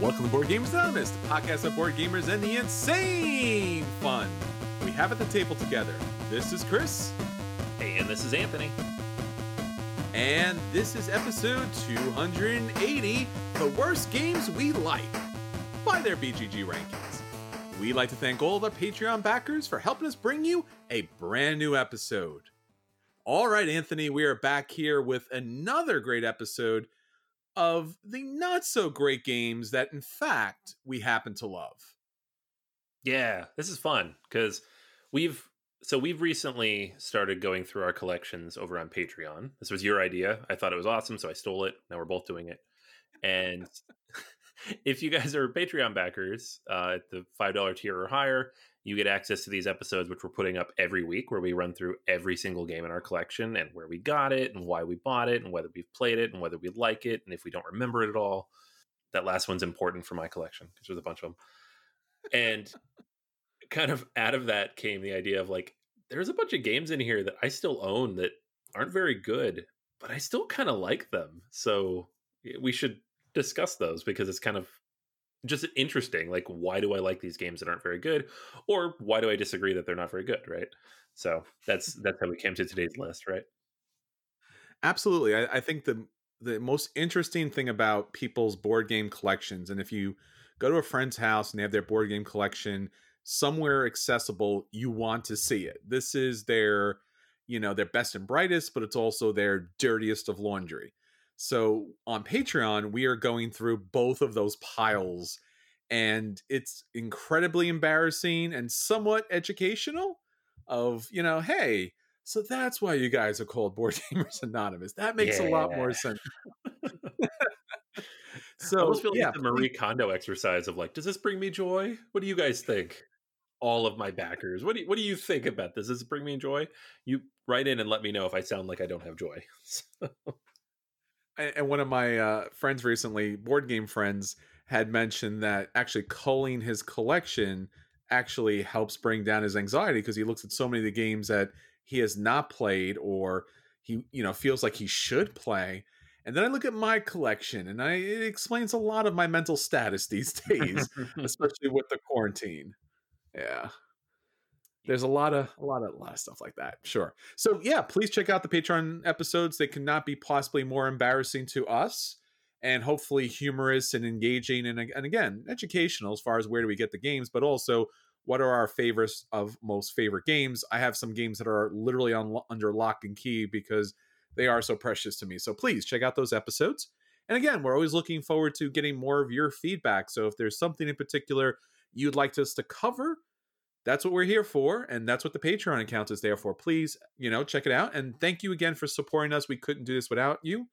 Welcome to Board Gamers Anonymous, the podcast of board gamers and the insane fun we have at the table together. This is Chris, Hey, And this is Anthony. and this is episode 280 The Worst Games We Like by their BGG rankings. We'd like to thank all of our Patreon backers for helping us bring you a brand new episode. All right, Anthony, we are back here with another great episode of the not so great games that, in fact, we happen to love. Yeah, this is fun because we've so we've recently started going through our collections over on Patreon. This was your idea. I thought it was awesome, so I stole it. Now we're both doing it. And if you guys are Patreon backers uh, at the five dollar tier or higher, you get access to these episodes, which we're putting up every week, where we run through every single game in our collection and where we got it and why we bought it and whether we've played it and whether we like it and if we don't remember it at all. That last one's important for my collection because there's a bunch of them. And kind of out of that came the idea of like, there's a bunch of games in here that I still own that aren't very good, but I still kind of like them. So we should discuss those because it's kind of just interesting. Like, why do I like these games that aren't very good, or why do I disagree that they're not very good? Right. So that's that's how we came to today's list, right? Absolutely. I, I think the the most interesting thing about people's board game collections, and if you go to a friend's house and they have their board game collection somewhere accessible, you want to see it. This is their, you know, their best and brightest, but it's also their dirtiest of laundry. So on Patreon, we are going through both of those piles, and it's incredibly embarrassing and somewhat educational. Of you know, hey, so that's why you guys are called Board Gamers Anonymous. That makes a lot more Yeah. sense. I so almost feel like yeah, a Marie Kondo exercise of like, does this bring me joy? What do you guys think? All of my backers, what do you, what do you think about this? Does it bring me joy? You write in and let me know if I sound like I don't have joy. and one of my uh, friends recently, board game friends, had mentioned that actually culling his collection actually helps bring down his anxiety because he looks at so many of the games that he has not played or he you know feels like he should play. And then I look at my collection, and I it explains a lot of my mental status these days, especially with the quarantine. Yeah. There's a lot of a lot of a lot of stuff like that. Sure. So yeah, please check out the Patreon episodes. They cannot be possibly more embarrassing to us and hopefully humorous and engaging and, and again, educational as far as where do we get the games, but also what are our favorites of most favorite games. I have some games that are literally on under lock and key because they are so precious to me. So please check out those episodes. And again, we're always looking forward to getting more of your feedback. So if there's something in particular you'd like us to cover, that's what we're here for and that's what the patreon account is there for. Please you know check it out and thank you again for supporting us. We couldn't do this without you.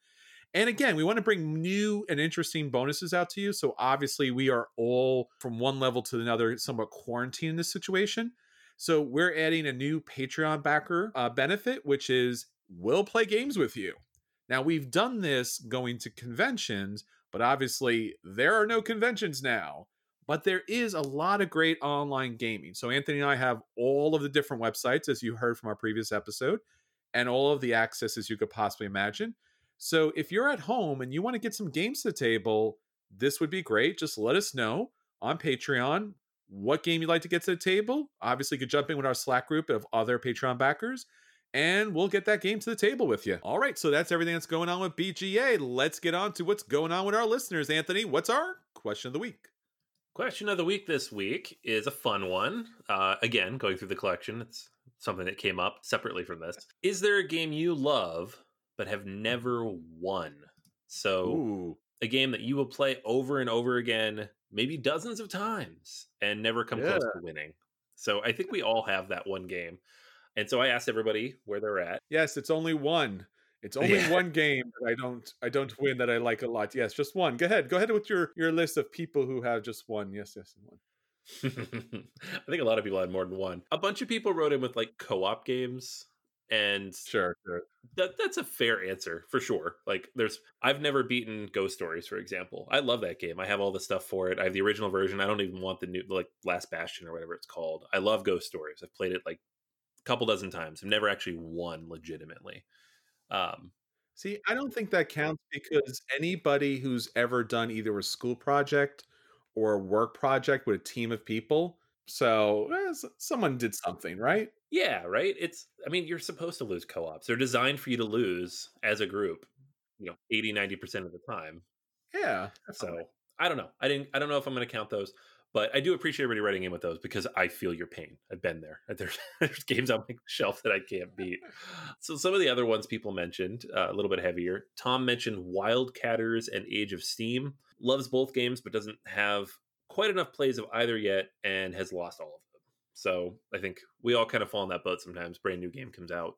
And again we want to bring new and interesting bonuses out to you so obviously we are all from one level to another somewhat quarantined in this situation. So we're adding a new patreon backer uh, benefit which is we'll play games with you. Now we've done this going to conventions but obviously there are no conventions now but there is a lot of great online gaming. So Anthony and I have all of the different websites, as you heard from our previous episode, and all of the accesses you could possibly imagine. So if you're at home and you want to get some games to the table, this would be great. Just let us know on Patreon what game you'd like to get to the table. Obviously, you could jump in with our Slack group of other Patreon backers, and we'll get that game to the table with you. All right, so that's everything that's going on with BGA. Let's get on to what's going on with our listeners. Anthony, what's our question of the week? Question of the week this week is a fun one. Uh, again, going through the collection, it's something that came up separately from this. Is there a game you love but have never won? So, Ooh. a game that you will play over and over again, maybe dozens of times, and never come close to winning. So, I think we all have that one game. And so, I asked everybody where they're at. Yes, it's only one. It's only Yeah. one game that I don't I don't win that I like a lot. Yes, just one. Go ahead. Go ahead with your your list of people who have just one. Yes, yes, one. I think a lot of people had more than one. A bunch of people wrote in with like co-op games and Sure, sure. that that's a fair answer for sure. Like there's I've never beaten Ghost Stories for example. I love that game. I have all the stuff for it. I have the original version. I don't even want the new like Last Bastion or whatever it's called. I love Ghost Stories. I've played it like a couple dozen times. I've never actually won legitimately. Um See, I don't think that counts because anybody who's ever done either a school project or a work project with a team of people. So eh, someone did something, right? Yeah, right. It's I mean, you're supposed to lose co-ops. They're designed for you to lose as a group, you know, 80 90% of the time. Yeah. Definitely. So, I don't know. I didn't I don't know if I'm going to count those. But I do appreciate everybody writing in with those because I feel your pain. I've been there. There's, there's games on my shelf that I can't beat. So some of the other ones people mentioned, uh, a little bit heavier. Tom mentioned Wildcatters and Age of Steam. Loves both games, but doesn't have quite enough plays of either yet and has lost all of them. So I think we all kind of fall in that boat sometimes. Brand new game comes out,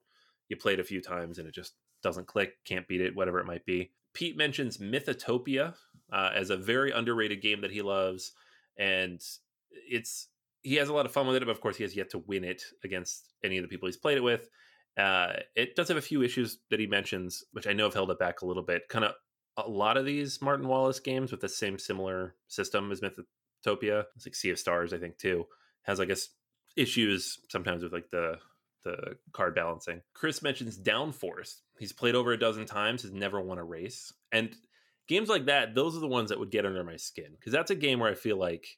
you play it a few times and it just doesn't click, can't beat it, whatever it might be. Pete mentions Mythotopia uh, as a very underrated game that he loves and it's he has a lot of fun with it, but of course he has yet to win it against any of the people he's played it with. Uh, it does have a few issues that he mentions, which I know have held it back a little bit. Kind of a lot of these Martin Wallace games with the same similar system as Mythotopia, it's like Sea of Stars, I think too, has I guess issues sometimes with like the the card balancing. Chris mentions Downforce. He's played over a dozen times, has never won a race, and games like that, those are the ones that would get under my skin because that's a game where I feel like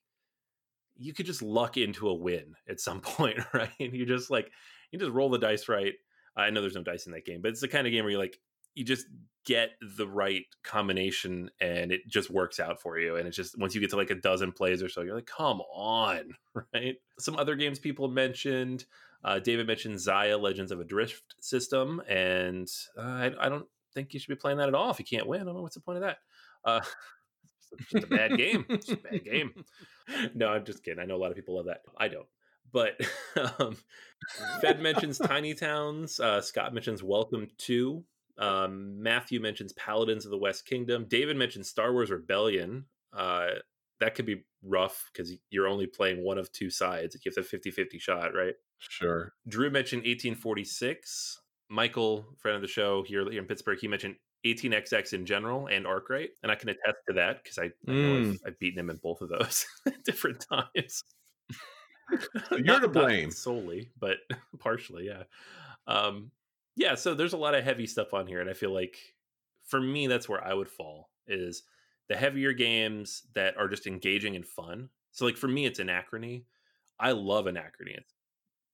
you could just luck into a win at some point, right? And you just like you just roll the dice right. I know there's no dice in that game, but it's the kind of game where you like you just get the right combination and it just works out for you. And it's just once you get to like a dozen plays or so, you're like, come on, right? Some other games people mentioned. Uh, David mentioned Xia Legends of a Drift system, and uh, I, I, don't think you should be playing that at all if you can't win. I don't know what's the point of that. Uh, it's just a bad game. It's a bad game. No, I'm just kidding. I know a lot of people love that. I don't. But um, Fed mentions Tiny Towns. Uh, Scott mentions Welcome to. Um, Matthew mentions Paladins of the West Kingdom. David mentions Star Wars Rebellion. Uh, that could be rough because you're only playing one of two sides. You have a 50 50 shot, right? Sure. Drew mentioned 1846. Michael, friend of the show here, here in Pittsburgh, he mentioned 18xx in general and Arkwright, and I can attest to that because I, I know I've, mm. I've, beaten him in both of those at different times. You're not, to blame solely, but partially, yeah. Um, yeah, so there's a lot of heavy stuff on here, and I feel like for me, that's where I would fall is the heavier games that are just engaging and fun. So, like for me, it's Anachrony. I love Anachrony. It's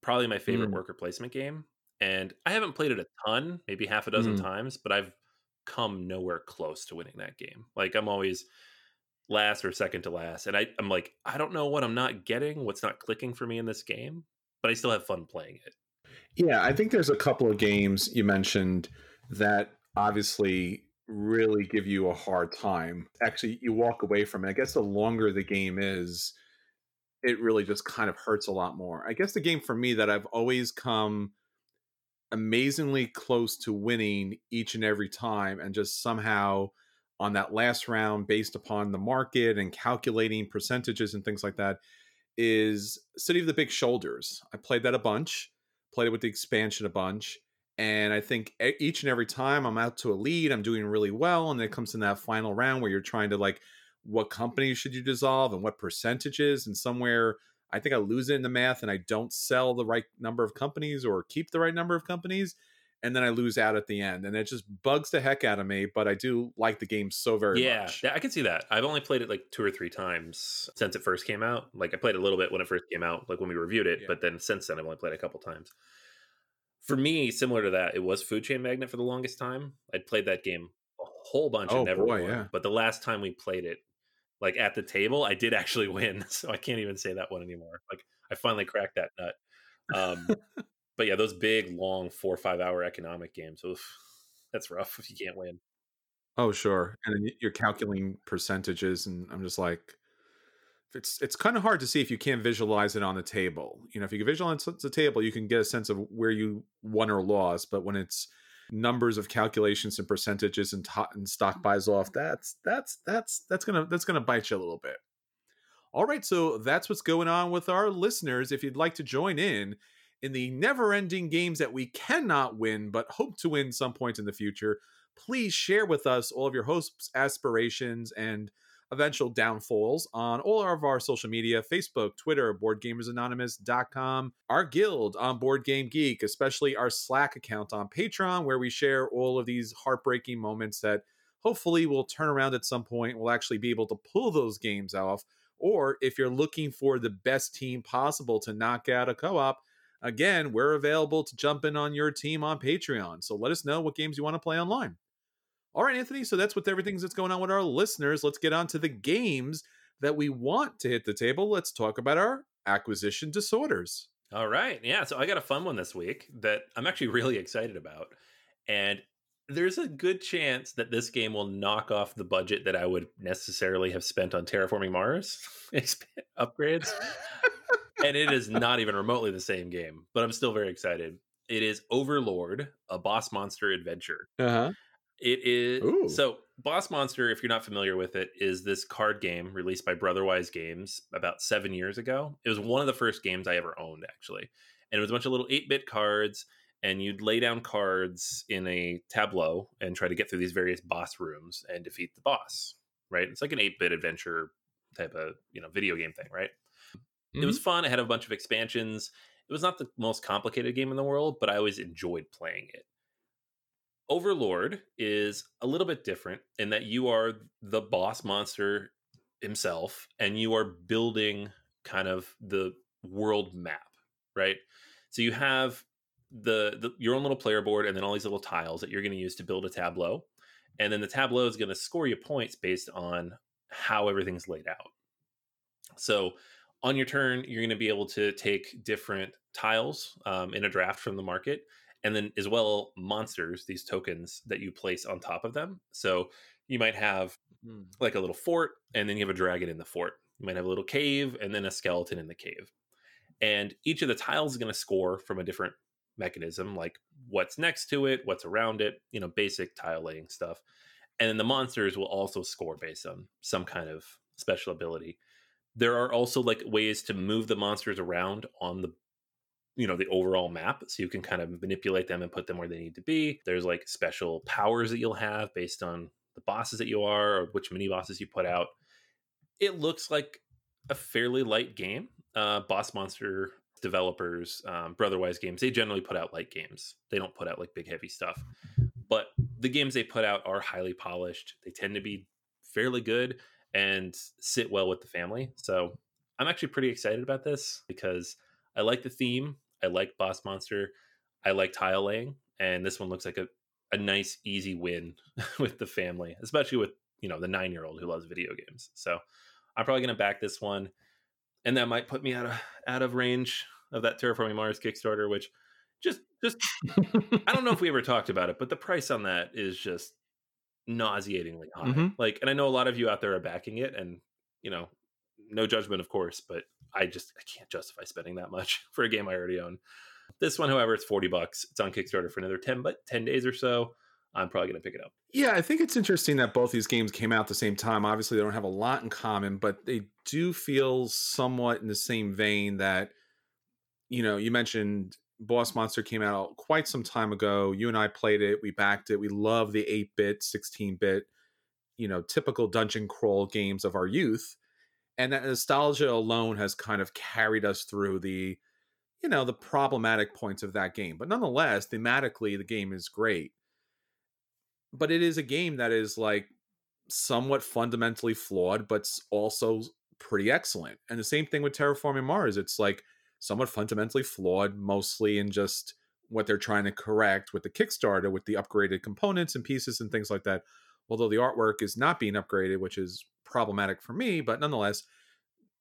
probably my favorite mm. worker placement game and I haven't played it a ton, maybe half a dozen mm. times, but I've come nowhere close to winning that game. Like I'm always last or second to last, and I, I'm like, I don't know what I'm not getting, what's not clicking for me in this game, but I still have fun playing it. Yeah, I think there's a couple of games you mentioned that obviously really give you a hard time. Actually, you walk away from it. I guess the longer the game is, it really just kind of hurts a lot more. I guess the game for me that I've always come amazingly close to winning each and every time and just somehow on that last round based upon the market and calculating percentages and things like that is City of the Big Shoulders. I played that a bunch, played it with the expansion a bunch, and I think each and every time I'm out to a lead, I'm doing really well, and then it comes in that final round where you're trying to like, what companies should you dissolve and what percentages, and somewhere I think I lose it in the math and I don't sell the right number of companies or keep the right number of companies. And then I lose out at the end. And it just bugs the heck out of me. But I do like the game so very yeah, much. Yeah, I can see that. I've only played it like two or three times since it first came out. Like I played a little bit when it first came out, like when we reviewed it. Yeah. But then since then, I've only played a couple times. For me, similar to that, it was Food Chain Magnet for the longest time. I'd played that game a whole bunch oh, and never boy, won. Yeah. But the last time we played it, like at the table, I did actually win. So I can't even say that one anymore. Like I finally cracked that nut. Um, but yeah, those big, long four or five hour economic games, oof, that's rough if you can't win. Oh, sure. And you're calculating percentages, and I'm just like, it's it's kind of hard to see if you can't visualize it on the table. You know, if you can visualize the table, you can get a sense of where you won or lost. But when it's numbers of calculations and percentages and, to- and stock buys off, mm-hmm. that's that's that's that's gonna that's gonna bite you a little bit. All right, so that's what's going on with our listeners. If you'd like to join in in the never-ending games that we cannot win but hope to win some point in the future, please share with us all of your hopes, aspirations, and eventual downfalls on all of our social media Facebook, Twitter, BoardGamersAnonymous.com, our guild on Board Game Geek, especially our Slack account on Patreon, where we share all of these heartbreaking moments that hopefully will turn around at some point. We'll actually be able to pull those games off Or if you're looking for the best team possible to knock out a co op, again, we're available to jump in on your team on Patreon. So let us know what games you want to play online. All right, Anthony. So that's with everything that's going on with our listeners. Let's get on to the games that we want to hit the table. Let's talk about our acquisition disorders. All right. Yeah. So I got a fun one this week that I'm actually really excited about. And there's a good chance that this game will knock off the budget that I would necessarily have spent on terraforming Mars upgrades. and it is not even remotely the same game, but I'm still very excited. It is Overlord, a boss monster adventure. Uh-huh. It is Ooh. so Boss Monster, if you're not familiar with it, is this card game released by Brotherwise Games about seven years ago. It was one of the first games I ever owned, actually. And it was a bunch of little 8 bit cards, and you'd lay down cards in a tableau and try to get through these various boss rooms and defeat the boss, right? It's like an 8 bit adventure type of you know video game thing, right? Mm-hmm. It was mm-hmm. fun. It had a bunch of expansions. It was not the most complicated game in the world, but I always enjoyed playing it. Overlord is a little bit different in that you are the boss monster himself and you are building kind of the world map, right? So you have the, the your own little player board and then all these little tiles that you're going to use to build a tableau. And then the tableau is going to score you points based on how everything's laid out. So on your turn, you're going to be able to take different tiles um, in a draft from the market and then as well monsters these tokens that you place on top of them. So you might have mm. like a little fort and then you have a dragon in the fort. You might have a little cave and then a skeleton in the cave. And each of the tiles is going to score from a different mechanism like what's next to it what's around it you know basic tile laying stuff. And then the monsters will also score based on some kind of special ability. There are also like ways to move the monsters around on the you know the overall map so you can kind of manipulate them and put them where they need to be. There's like special powers that you'll have based on the bosses that you are or which mini bosses you put out. It looks like a fairly light game. Uh, boss monster developers um, brotherwise games they generally put out light games. They don't put out like big heavy stuff. But the games they put out are highly polished. They tend to be fairly good and sit well with the family. So i'm actually pretty excited about this because i like the theme I like Boss Monster. I like tile laying, and this one looks like a, a nice, easy win with the family, especially with you know the nine year old who loves video games. So I'm probably gonna back this one, and that might put me out of out of range of that Terraforming Mars Kickstarter, which just just I don't know if we ever talked about it, but the price on that is just nauseatingly high. Mm-hmm. Like, and I know a lot of you out there are backing it, and you know, no judgment, of course, but I just I can't justify spending that much for a game I already own. This one, however, it's 40 bucks. It's on Kickstarter for another 10 but 10 days or so. I'm probably going to pick it up. Yeah, I think it's interesting that both these games came out at the same time. Obviously, they don't have a lot in common, but they do feel somewhat in the same vein that you know, you mentioned Boss Monster came out quite some time ago. You and I played it, we backed it. We love the 8-bit, 16-bit, you know, typical dungeon crawl games of our youth and that nostalgia alone has kind of carried us through the you know the problematic points of that game but nonetheless thematically the game is great. But it is a game that is like somewhat fundamentally flawed but also pretty excellent. And the same thing with terraforming mars it's like somewhat fundamentally flawed mostly in just what they're trying to correct with the kickstarter with the upgraded components and pieces and things like that although the artwork is not being upgraded which is problematic for me, but nonetheless,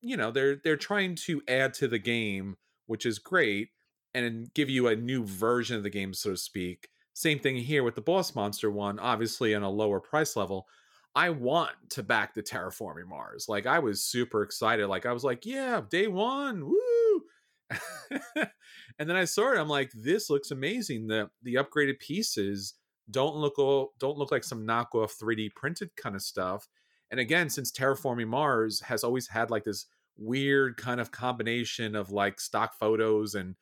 you know, they're they're trying to add to the game, which is great, and give you a new version of the game, so to speak. Same thing here with the boss monster one, obviously on a lower price level. I want to back the terraforming Mars. Like I was super excited. Like I was like, yeah, day one, woo. and then I saw it. I'm like, this looks amazing. The the upgraded pieces don't look all, don't look like some knockoff 3D printed kind of stuff. And again, since Terraforming Mars has always had like this weird kind of combination of like stock photos and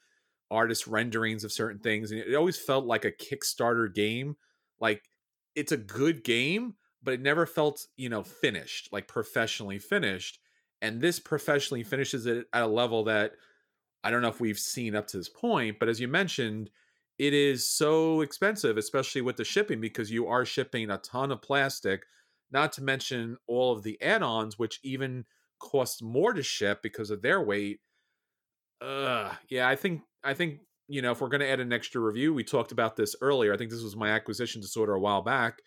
artist renderings of certain things, and it always felt like a Kickstarter game. Like it's a good game, but it never felt, you know, finished, like professionally finished. And this professionally finishes it at a level that I don't know if we've seen up to this point, but as you mentioned, it is so expensive, especially with the shipping, because you are shipping a ton of plastic not to mention all of the add-ons which even cost more to ship because of their weight. Uh, yeah, I think I think you know if we're going to add an extra review, we talked about this earlier. I think this was my acquisition disorder a while back.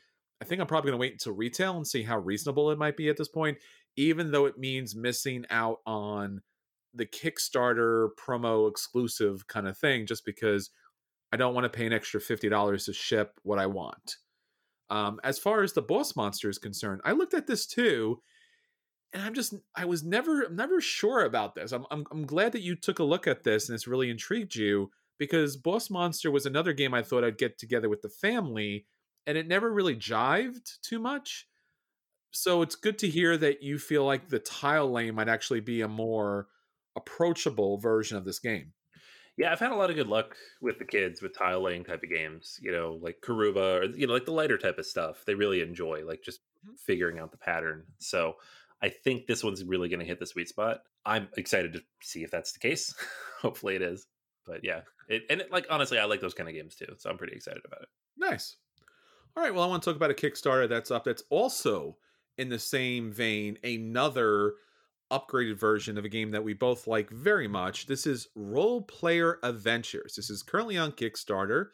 I think I'm probably going to wait until retail and see how reasonable it might be at this point, even though it means missing out on the Kickstarter promo exclusive kind of thing, just because I don't want to pay an extra fifty dollars to ship what I want. Um, as far as the boss monster is concerned, I looked at this too, and I'm just I was never never sure about this. I'm, I'm I'm glad that you took a look at this and it's really intrigued you because Boss Monster was another game I thought I'd get together with the family, and it never really jived too much. So it's good to hear that you feel like the tile laying might actually be a more approachable version of this game. Yeah, I've had a lot of good luck with the kids with tile laying type of games, you know, like Karuba or you know, like the lighter type of stuff. They really enjoy like just mm-hmm. figuring out the pattern. So I think this one's really going to hit the sweet spot. I'm excited to see if that's the case. Hopefully it is. But yeah, it, and it, like honestly, I like those kind of games too, so I'm pretty excited about it. Nice. All right, well, I want to talk about a Kickstarter that's up. That's also in the same vein, another upgraded version of a game that we both like very much. This is Roll Player Adventures. This is currently on Kickstarter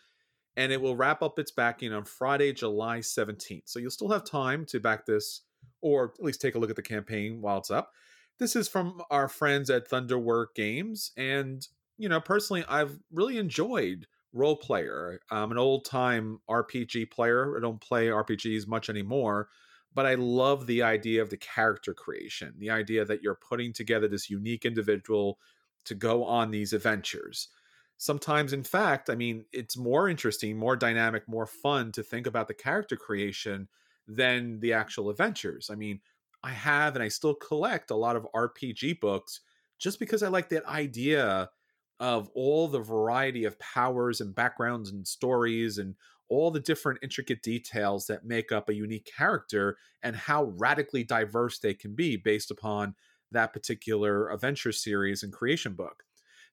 and it will wrap up its backing on Friday, July 17th. So you'll still have time to back this or at least take a look at the campaign while it's up. This is from our friends at Thunderwork Games and you know, personally I've really enjoyed Roll Player. I'm an old-time RPG player. I don't play RPGs much anymore, but I love the idea of the character creation, the idea that you're putting together this unique individual to go on these adventures. Sometimes, in fact, I mean, it's more interesting, more dynamic, more fun to think about the character creation than the actual adventures. I mean, I have and I still collect a lot of RPG books just because I like that idea of all the variety of powers and backgrounds and stories and all the different intricate details that make up a unique character and how radically diverse they can be based upon that particular adventure series and creation book.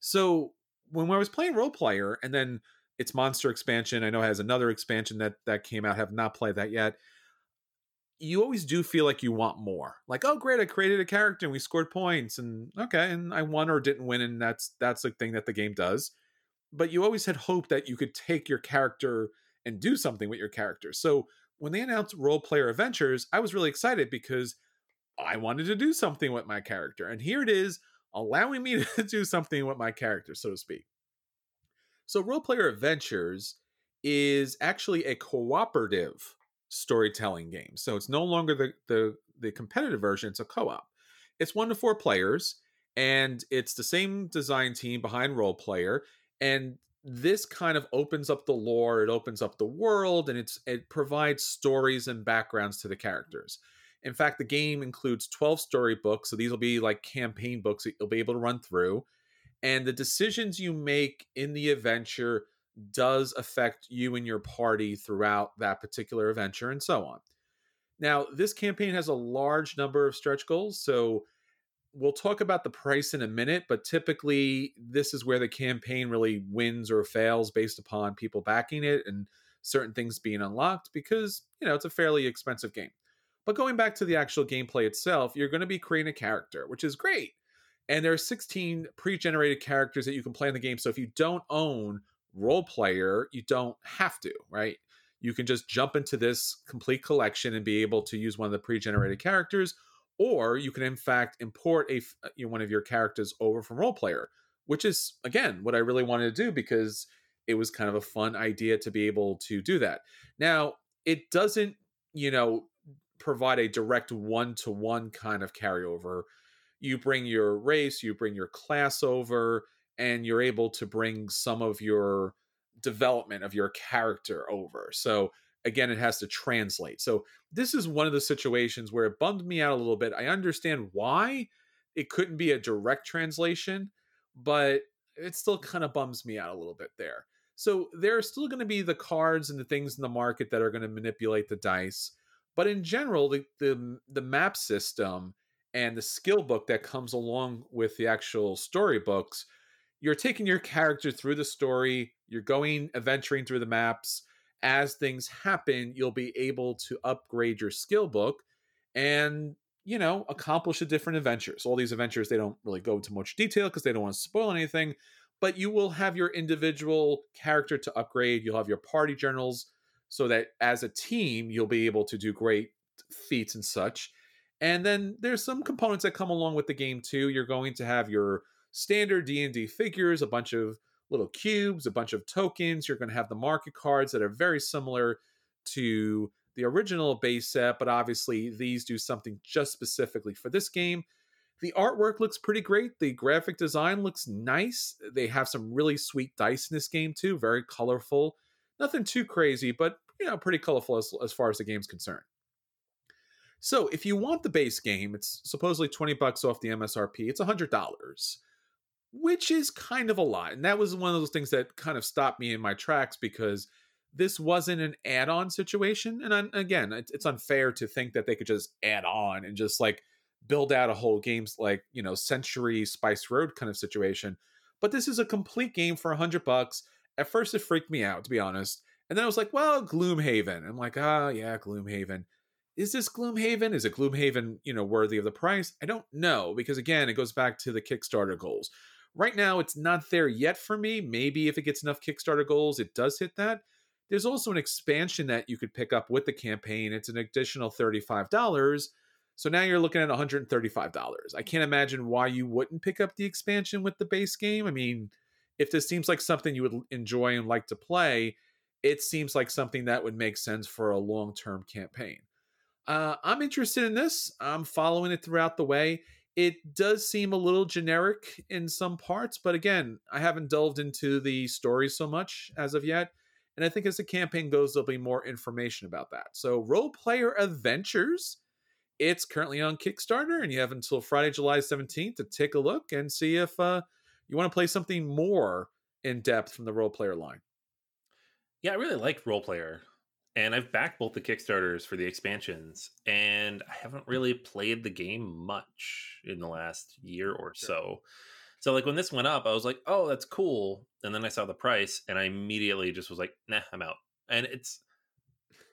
So when I was playing Roll Player and then its monster expansion, I know it has another expansion that that came out, have not played that yet. You always do feel like you want more. Like, oh great, I created a character and we scored points and okay, and I won or didn't win and that's that's the thing that the game does. But you always had hope that you could take your character and do something with your character. So when they announced Roll Player Adventures, I was really excited because I wanted to do something with my character. And here it is, allowing me to do something with my character, so to speak. So, Roll Player Adventures is actually a cooperative storytelling game. So it's no longer the the, the competitive version, it's a co-op. It's one to four players, and it's the same design team behind Roll Player. And this kind of opens up the lore it opens up the world and it's it provides stories and backgrounds to the characters. In fact the game includes 12 storybooks so these will be like campaign books that you'll be able to run through and the decisions you make in the adventure does affect you and your party throughout that particular adventure and so on. Now this campaign has a large number of stretch goals so we'll talk about the price in a minute, but typically this is where the campaign really wins or fails based upon people backing it and certain things being unlocked because, you know, it's a fairly expensive game. But going back to the actual gameplay itself, you're going to be creating a character, which is great. And there are 16 pre-generated characters that you can play in the game. So if you don't own Roll Player, you don't have to, right? You can just jump into this complete collection and be able to use one of the pre-generated characters or you can in fact import a uh, you know, one of your characters over from Roll Player which is again what i really wanted to do because it was kind of a fun idea to be able to do that. Now it doesn't you know provide a direct one-to-one kind of carryover. You bring your race you bring your class over and you're able to bring some of your development of your character over. So again it has to translate. So this is one of the situations where it bummed me out a little bit. I understand why it couldn't be a direct translation but it still kind of bums me out a little bit there. So there are still going to be the cards and the things in the market that are going to manipulate the dice but in general the, the the map system and the skill book that comes along with the actual storybooks you're taking your character through the story you're going adventuring through the maps as things happen, you'll be able to upgrade your skill book and you know, accomplish the different adventures. All these adventures, they don't really go into much detail because they don't want to spoil anything, but you will have your individual character to upgrade. You'll have your party journals so that as a team, you'll be able to do great feats and such. And then there's some components that come along with the game too. You're going to have your standard D&D figures, a bunch of little cubes, a bunch of tokens. You're going to have the market cards that are very similar to the original base set, but obviously these do something just specifically for this game. The artwork looks pretty great. The graphic design looks nice. They have some really sweet dice in this game too, very colorful. Nothing too crazy, but you know, pretty colorful as, as far as the game's concerned. So if you want the base game, it's supposedly 20 bucks off the MSRP. It's $100, which is kind of a lot. And that was one of those things that kind of stopped me in my tracks because this wasn't an add-on situation. And I'm, again, it's unfair to think that they could just add on and just like build out a whole game's like, you know, Century Spice Road kind of situation. But this is a complete game for 100 bucks. At first it freaked me out, to be honest. And then I was like, well, Gloomhaven. I'm like, ah, oh, yeah, Gloomhaven is this Gloomhaven? Is it Gloomhaven, you know, worthy of the price? I don't know because again, it goes back to the Kickstarter goals. Right now, it's not there yet for me. Maybe if it gets enough Kickstarter goals, it does hit that. There's also an expansion that you could pick up with the campaign. It's an additional $35. So now you're looking at $135. I can't imagine why you wouldn't pick up the expansion with the base game. I mean, if this seems like something you would enjoy and like to play, it seems like something that would make sense for a long term campaign. Uh, I'm interested in this. I'm following it throughout the way. It does seem a little generic in some parts, but again, I haven't delved into the story so much as of yet. And I think as the campaign goes, there'll be more information about that. So, Roll Player Adventures, it's currently on Kickstarter, and you have until Friday, July 17th to take a look and see if uh, you want to play something more in depth from the Roll Player line. Yeah, I really like Roll Player and I've backed both the Kickstarters for the expansions, and I haven't really played the game much in the last year or so. So, like when this went up, I was like, "Oh, that's cool," and then I saw the price, and I immediately just was like, "Nah, I'm out." And it's,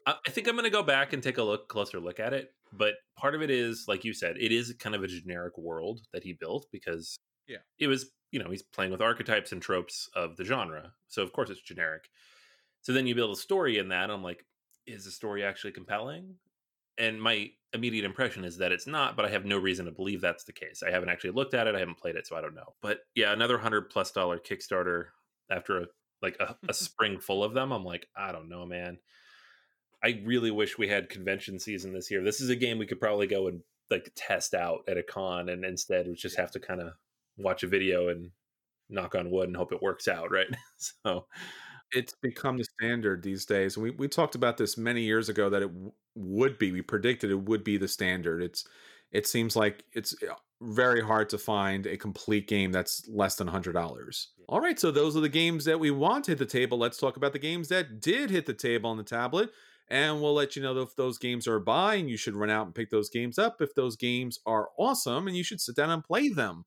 I, I think I'm going to go back and take a look closer look at it. But part of it is, like you said, it is kind of a generic world that he built because yeah, it was you know he's playing with archetypes and tropes of the genre, so of course it's generic. So then you build a story in that. I'm like, is the story actually compelling? And my immediate impression is that it's not, but I have no reason to believe that's the case. I haven't actually looked at it. I haven't played it, so I don't know. But yeah, another hundred plus dollar Kickstarter after a like a, a spring full of them. I'm like, I don't know, man. I really wish we had convention season this year. This is a game we could probably go and like test out at a con, and instead we just have to kind of watch a video and knock on wood and hope it works out, right? so it's become the standard these days. We we talked about this many years ago that it w- would be. We predicted it would be the standard. It's it seems like it's uh, very hard to find a complete game that's less than $100. All right, so those are the games that we want to hit the table. Let's talk about the games that did hit the table on the tablet. And we'll let you know if those games are a buy and you should run out and pick those games up. If those games are awesome and you should sit down and play them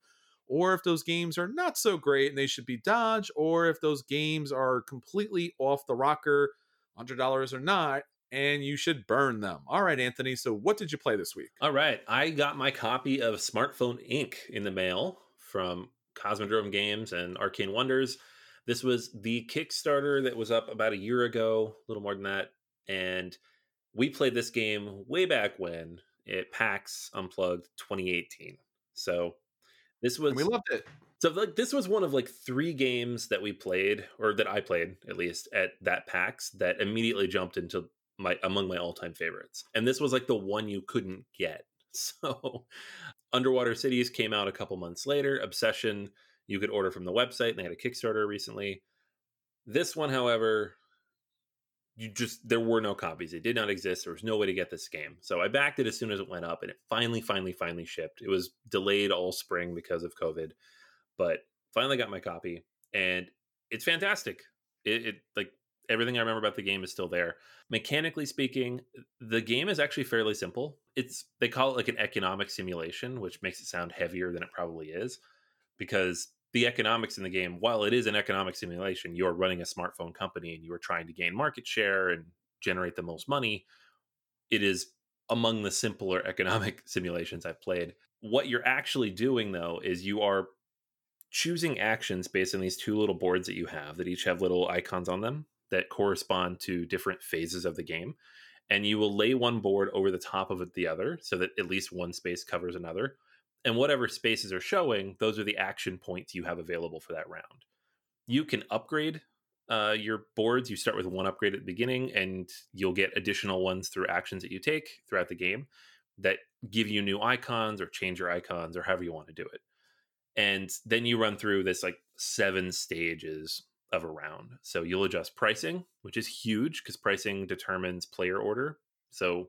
or if those games are not so great and they should be dodged, or if those games are completely off the rocker, $100 or not, and you should burn them. All right, Anthony. So, what did you play this week? All right. I got my copy of Smartphone Inc. in the mail from Cosmodrome Games and Arcane Wonders. This was the Kickstarter that was up about a year ago, a little more than that. And we played this game way back when at PAX Unplugged 2018. So this was and we loved it. So like this was one of like three games that we played, or that I played at least at that PAX that immediately jumped into my among my all time favorites. And this was like the one you couldn't get. So Underwater Cities came out a couple months later. Obsession you could order from the website, and they had a Kickstarter recently. This one, however, you just there were no copies. It did not exist. There was no way to get this game. So I backed it as soon as it went up, and it finally, finally, finally shipped. It was delayed all spring because of COVID, but finally got my copy, and it's fantastic. It, it like everything I remember about the game is still there. Mechanically speaking, the game is actually fairly simple. It's they call it like an economic simulation, which makes it sound heavier than it probably is, because the economics in the game, while it is an economic simulation, you're running a smartphone company and you are trying to gain market share and generate the most money. It is among the simpler economic simulations I've played. What you're actually doing though is you are choosing actions based on these two little boards that you have that each have little icons on them that correspond to different phases of the game. And you will lay one board over the top of the other so that at least one space covers another. And whatever spaces are showing, those are the action points you have available for that round. You can upgrade uh, your boards. You start with one upgrade at the beginning, and you'll get additional ones through actions that you take throughout the game that give you new icons or change your icons or however you want to do it. And then you run through this like seven stages of a round. So you'll adjust pricing, which is huge because pricing determines player order. So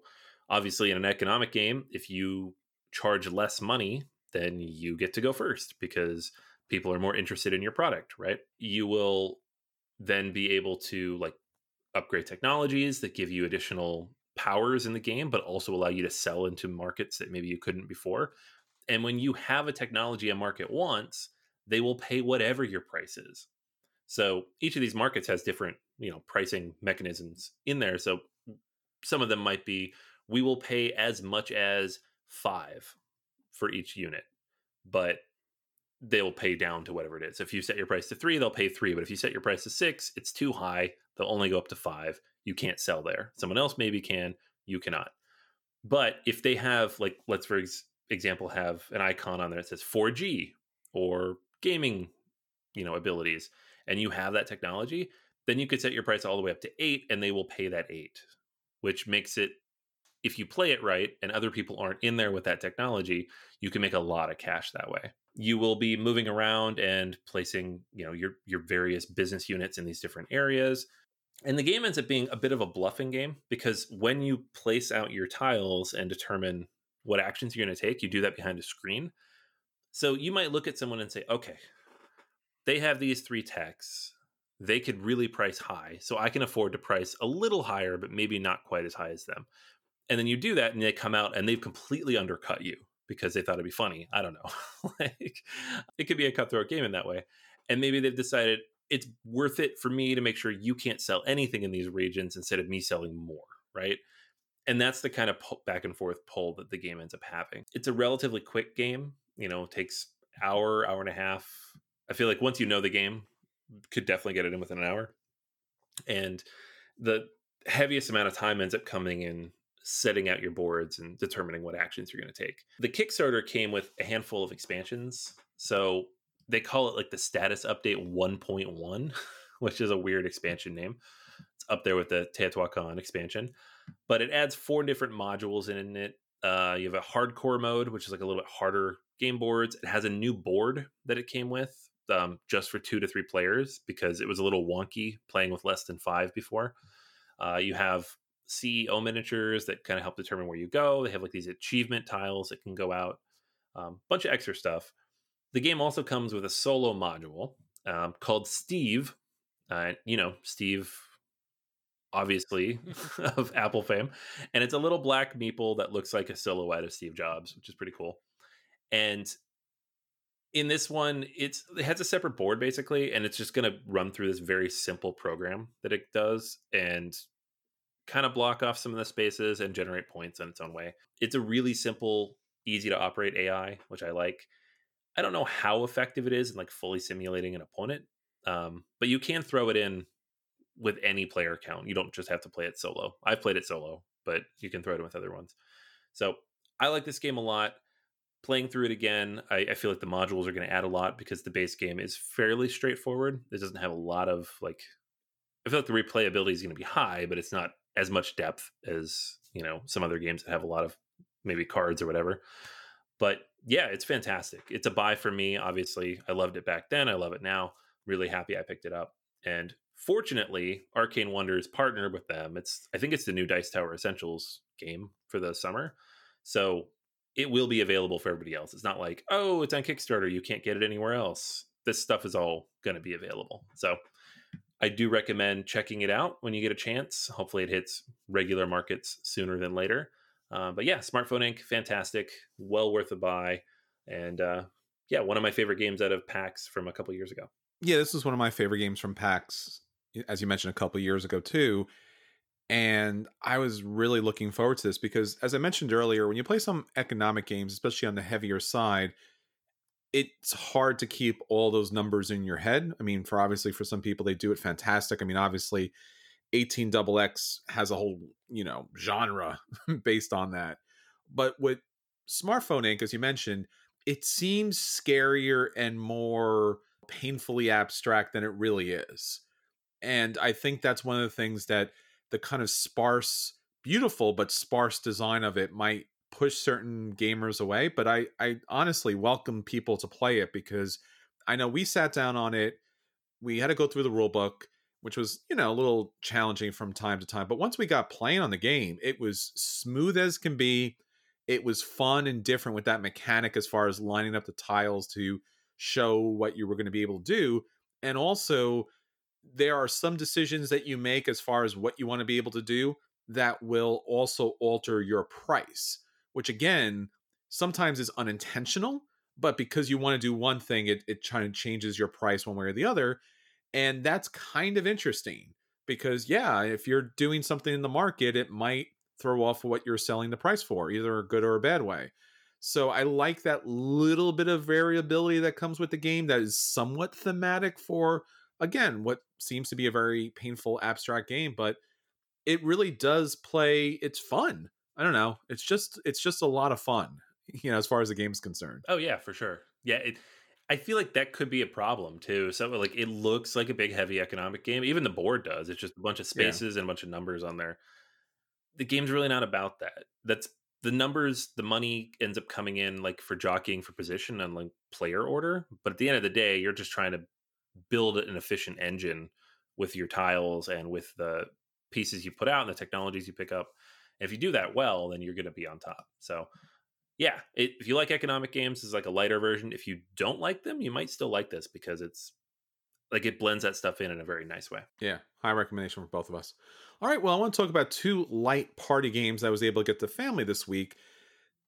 obviously, in an economic game, if you charge less money, then you get to go first because people are more interested in your product, right? You will then be able to like upgrade technologies that give you additional powers in the game, but also allow you to sell into markets that maybe you couldn't before. And when you have a technology a market wants, they will pay whatever your price is. So each of these markets has different, you know, pricing mechanisms in there. So some of them might be we will pay as much as five for each unit, but they'll pay down to whatever it is. If you set your price to three, they'll pay three. But if you set your price to six, it's too high. They'll only go up to five. You can't sell there. Someone else maybe can. You cannot. But if they have, like, let's for example, have an icon on there that says 4G or gaming, you know, abilities, and you have that technology, then you could set your price all the way up to eight, and they will pay that eight, which makes it if you play it right and other people aren't in there with that technology, you can make a lot of cash that way. You will be moving around and placing, you know, your your various business units in these different areas. And the game ends up being a bit of a bluffing game because when you place out your tiles and determine what actions you're going to take, you do that behind a screen. So you might look at someone and say, okay, they have these three techs. They could really price high. So I can afford to price a little higher, but maybe not quite as high as them and then you do that and they come out and they've completely undercut you because they thought it'd be funny i don't know. Like it could be a cutthroat game in that way and maybe they've decided it's worth it for me to make sure you can't sell anything in these regions instead of me selling more right? And that's the kind of back and forth pull that the game ends up having. It's a relatively quick game you know takes hour hour and a half. I feel like once you know the game could definitely get it in within an hour. And the heaviest amount of time ends up coming in setting out your boards and determining what actions you're going to take. The Kickstarter came with a handful of expansions. So they call it like the status update 1.1, which is a weird expansion name. It's up there with the Teotihuacan expansion, but it adds four different modules in it. Uh, you have a hardcore mode, which is like a little bit harder game boards. It has a new board that it came with um, just for two to three players because it was a little wonky playing with less than five before. Uh, you have CEO miniatures that kind of help determine where you go. They have like these achievement tiles that can go out, a um, bunch of extra stuff. The game also comes with a solo module um, called Steve. Uh, you know, Steve, obviously of Apple fame, and it's a little black meeple that looks like a silhouette of Steve Jobs, which is pretty cool. And in this one, it's it has a separate board basically, and it's just going to run through this very simple program that it does, and kind of block off some of the spaces and generate points in its own way. It's a really simple, easy to operate AI, which I like. I don't know how effective it is in like fully simulating an opponent, um, but you can throw it in with any player count. You don't just have to play it solo. I've played it solo, but you can throw it in with other ones. So I like this game a lot. Playing through it again, I, I feel like the modules are going to add a lot because the base game is fairly straightforward. It doesn't have a lot of like. I feel like the replayability is going to be high, but it's not as much depth as you know some other games that have a lot of maybe cards or whatever. But yeah, it's fantastic. It's a buy for me. Obviously, I loved it back then. I love it now. Really happy I picked it up. And fortunately, Arcane Wonders partnered with them. It's I think it's the new Dice Tower Essentials game for the summer. So it will be available for everybody else. It's not like, oh, it's on Kickstarter, you can't get it anywhere else. This stuff is all going to be available. So I do recommend checking it out when you get a chance. Hopefully, it hits regular markets sooner than later. Uh, but yeah, Smartphone Inc. fantastic, well worth a buy, and uh, yeah, one of my favorite games out of PAX from a couple years ago. Yeah, this is one of my favorite games from PAX, as you mentioned a couple years ago too. And I was really looking forward to this because, as I mentioned earlier, when you play some economic games, especially on the heavier side, it's hard to keep all those numbers in your head. I mean, for obviously for some people they do it fantastic. I mean, obviously 18 double X has a whole, you know, genre based on that. But with Smartphone Inc, as you mentioned, it seems scarier and more painfully abstract than it really is. And I think that's one of the things that the kind of sparse, beautiful but sparse design of it might push certain gamers away, but I I honestly welcome people to play it because I know we sat down on it. We had to go through the rule book, which was, you know, a little challenging from time to time, but once we got playing on the game, it was smooth as can be. It was fun and different with that mechanic as far as lining up the tiles to show what you were going to be able to do. And also, there are some decisions that you make as far as what you want to be able to do that will also alter your price which again sometimes is unintentional but because you want to do one thing it, it kind of changes your price one way or the other and that's kind of interesting because yeah if you're doing something in the market it might throw off what you're selling the price for either a good or a bad way. So i like that little bit of variability that comes with the game that is somewhat thematic for again what seems to be a very painful abstract game but it really does play it's fun I don't know. It's just it's just a lot of fun, you know, as far as the game's concerned. Oh yeah, for sure. Yeah, it, I feel like that could be a problem too. So like it looks like a big heavy economic game. Even the board does. It's just a bunch of spaces yeah. and a bunch of numbers on there. The game's really not about that. That's the numbers, the money ends up coming in like for jockeying for position and like player order. But at the end of the day, you're just trying to build an efficient engine with your tiles and with the pieces you put out and the technologies you pick up if you do that well, then you're going to be on top. So, yeah, it, if you like economic games, is like a lighter version. If you don't like them, you might still like this because it's like it blends that stuff in in a very nice way. Yeah, high recommendation for both of us. All right, well, I want to talk about two light party games I was able to get the family this week.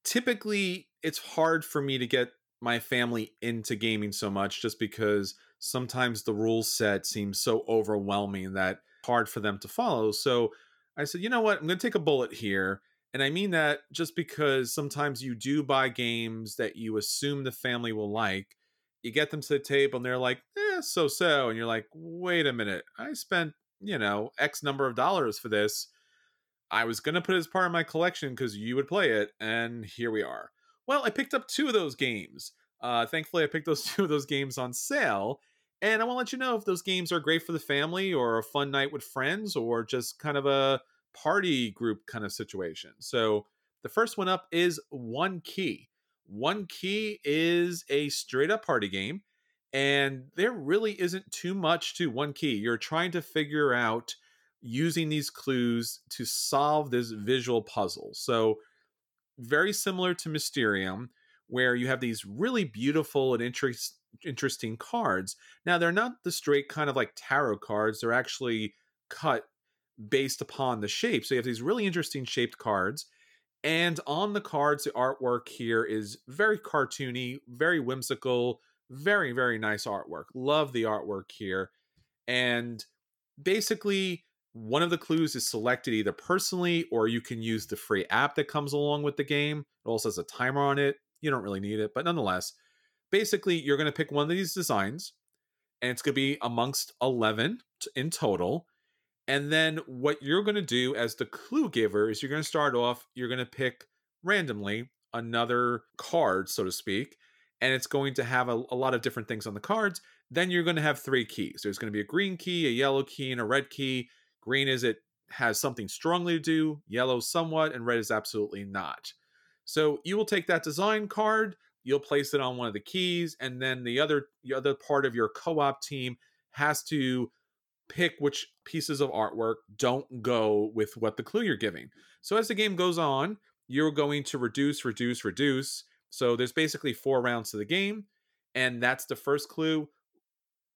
Typically, it's hard for me to get my family into gaming so much just because sometimes the rule set seems so overwhelming that hard for them to follow. So I said, you know what? I'm going to take a bullet here. And I mean that just because sometimes you do buy games that you assume the family will like. You get them to the table and they're like, eh, so so. And you're like, wait a minute. I spent, you know, X number of dollars for this. I was going to put it as part of my collection because you would play it. And here we are. Well, I picked up two of those games. Uh, thankfully, I picked those two of those games on sale. And I want to let you know if those games are great for the family or a fun night with friends or just kind of a party group kind of situation. So the first one up is One Key. One Key is a straight up party game, and there really isn't too much to One Key. You're trying to figure out using these clues to solve this visual puzzle. So, very similar to Mysterium, where you have these really beautiful and interest, interesting cards. Now, they're not the straight kind of like tarot cards, they're actually cut based upon the shape. So you have these really interesting shaped cards. And on the cards, the artwork here is very cartoony, very whimsical, very, very nice artwork. Love the artwork here. And basically, one of the clues is selected either personally or you can use the free app that comes along with the game. It also has a timer on it. You don't really need it, but nonetheless, basically, you're going to pick one of these designs and it's going to be amongst 11 in total. And then what you're going to do as the clue giver is you're going to start off, you're going to pick randomly another card, so to speak, and it's going to have a, a, lot of different things on the cards. Then you're going to have three keys. There's going to be a green key, a yellow key, and a red key. Green is it has something strongly to do, yellow somewhat, and red is absolutely not. So you will take that design card, you'll place it on one of the keys, and then the other the other part of your co-op team has to pick which pieces of artwork don't go with what the clue you're giving. So as the game goes on, you're going to reduce, reduce, reduce. So there's basically four rounds to the game, and that's the first clue.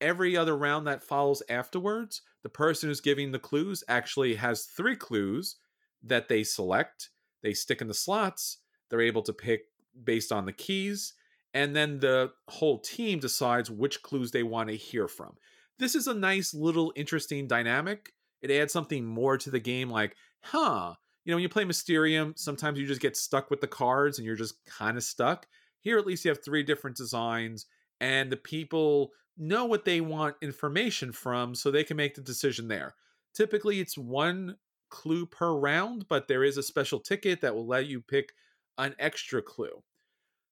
Every other round that follows afterwards, the person who's giving the clues actually has three clues that they select. They stick in the slots. They're able to pick based on the keys, and then the whole team decides which clues they want to hear from this is a nice little interesting dynamic It adds something more to the game, like, huh, you know, when you play Mysterium, sometimes you just get stuck with the cards and you're just kind of stuck. Here, at least you have three different designs, and the people know what they want information from so they can make the decision there. Typically, it's one clue per round, but there is a special ticket that will let you pick an extra clue.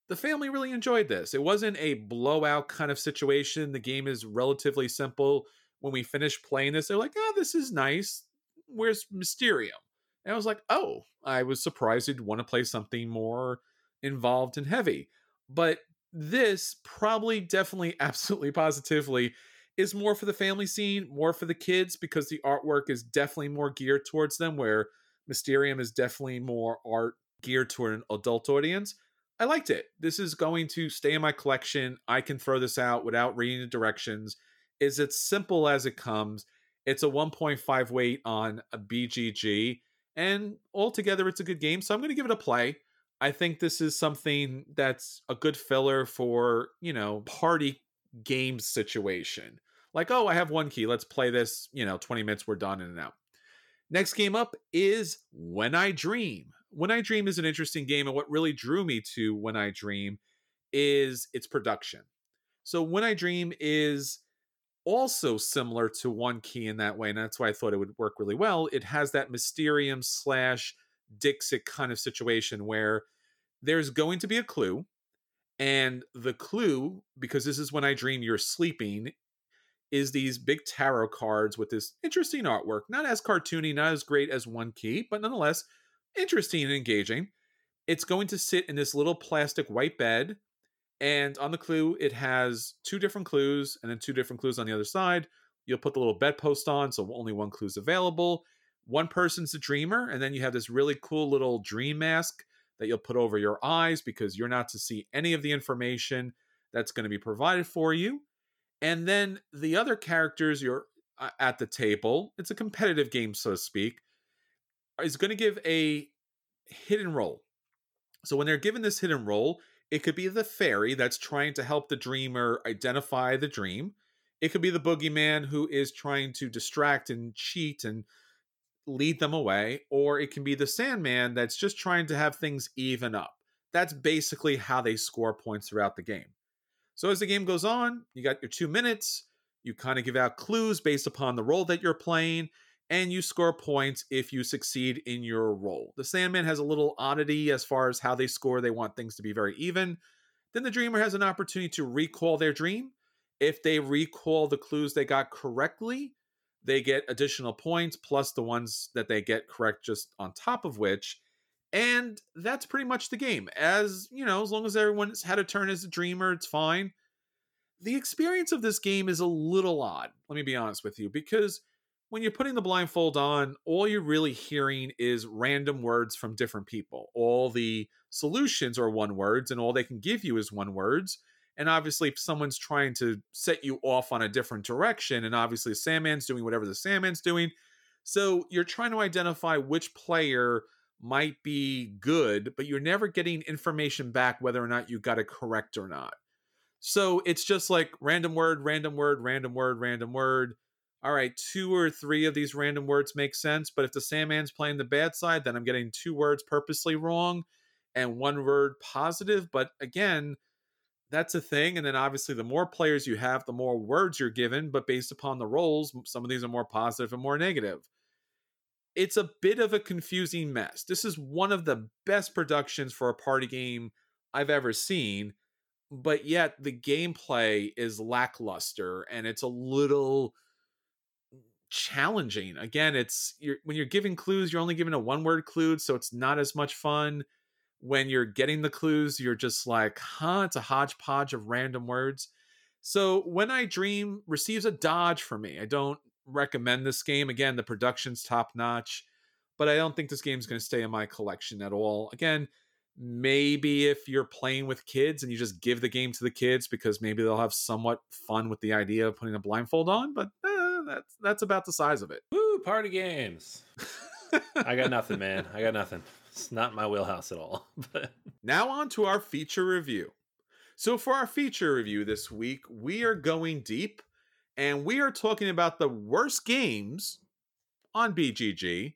The family really enjoyed this. It wasn't a blowout kind of situation. The game is relatively simple. When we finished playing this, they're like, oh, this is nice. Where's Mysterium? And I was like, oh, I was surprised you'd want to play something more involved and heavy. But this probably, definitely, absolutely, positively is more for the family scene, more for the kids, because the artwork is definitely more geared towards them, where Mysterium is definitely more art geared toward an adult audience. I liked it. This is going to stay in my collection. I can throw this out without reading the directions. Is it simple as it comes? It's a 1.5 weight on a BGG, and altogether, it's a good game. So I'm going to give it a play. I think this is something that's a good filler for, you know, party game situation. Like, oh, I have one key. Let's play this, you know, 20 minutes, we're done in and out. Next game up is When I Dream. When I Dream is an interesting game, and what really drew me to When I Dream is its production. So, When I Dream is also similar to One Key in that way, and that's why I thought it would work really well. It has that Mysterium slash Dixit kind of situation where there's going to be a clue, and the clue, because this is when I dream you're sleeping, is these big tarot cards with this interesting artwork. Not as cartoony, not as great as One Key, but nonetheless interesting and engaging. It's going to sit in this little plastic white bed. And on the clue, it has two different clues and then two different clues on the other side. You'll put the little bedpost on, so only one clue is available. One person's the dreamer, and then you have this really cool little dream mask that you'll put over your eyes because you're not to see any of the information that's going to be provided for you. And then the other characters you're uh, at the table, it's a competitive game, so to speak, is going to give a hidden role. So when they're given this hidden role, it could be the fairy that's trying to help the dreamer identify the dream. It could be the boogeyman who is trying to distract and cheat and lead them away. Or it can be the Sandman that's just trying to have things even up. That's basically how they score points throughout the game. So as the game goes on, you got your two minutes. You kind of give out clues based upon the role that you're playing, and you score points if you succeed in your role. The Sandman has a little oddity as far as how they score. They want things to be very even. Then the Dreamer has an opportunity to recall their dream. If they recall the clues they got correctly, they get additional points plus the ones that they get correct just on top of which and that's pretty much the game. As you know, as long as everyone's had a turn as a dreamer, it's fine. The experience of this game is a little odd, let me be honest with you, because when you're putting the blindfold on, all you're really hearing is random words from different people. All the solutions are one words, and all they can give you is one words. And obviously, if someone's trying to set you off on a different direction, and obviously the Sandman's doing whatever the Sandman's doing, so you're trying to identify which player might be good, but you're never getting information back whether or not you got it correct or not. So it's just like random word, random word, random word, random word. All right, two or three of these random words make sense, but if the Sandman's playing the bad side, then I'm getting two words purposely wrong and one word positive. But again, that's a thing. And then obviously, the more players you have, the more words you're given. But based upon the roles, some of these are more positive and more negative it's a bit of a confusing mess. This is one of the best productions for a party game I've ever seen, but yet the gameplay is lackluster and it's a little challenging. Again, it's you're, when you're giving clues, you're only giving a one word clue, so it's not as much fun. When you're getting the clues, you're just like, huh, it's a hodgepodge of random words. So when I dream receives a dodge for me. I don't recommend this game. Again, the production's top notch, but I don't think this game's going to stay in my collection at all. Again, maybe if you're playing with kids and you just give the game to the kids because maybe they'll have somewhat fun with the idea of putting a blindfold on, but eh, that's that's about the size of it. Woo, party games. I got nothing, man. I got nothing. It's not my wheelhouse at all. But now on to our feature review. So for our feature review this week, we are going deep and we are talking about the worst games on BGG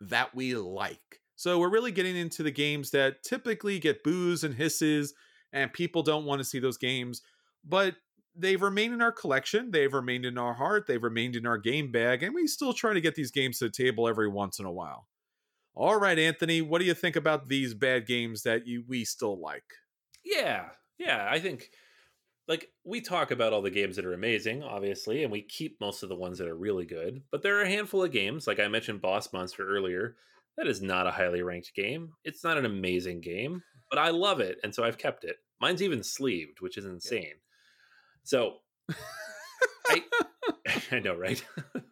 that we like. So we're really getting into the games that typically get boos and hisses, and people don't want to see those games, but they've remained in our collection, they've remained in our heart, they've remained in our game bag, and we still try to get these games to the table every once in a while. All right, Anthony, what do you think about these bad games that you we still like? Yeah, yeah, I think like we talk about all the games that are amazing, obviously, and we keep most of the ones that are really good. But there are a handful of games, like I mentioned Boss Monster earlier, that is not a highly ranked game. It's not an amazing game, but I love it, and so I've kept it. Mine's even sleeved, which is insane. So I I know, right?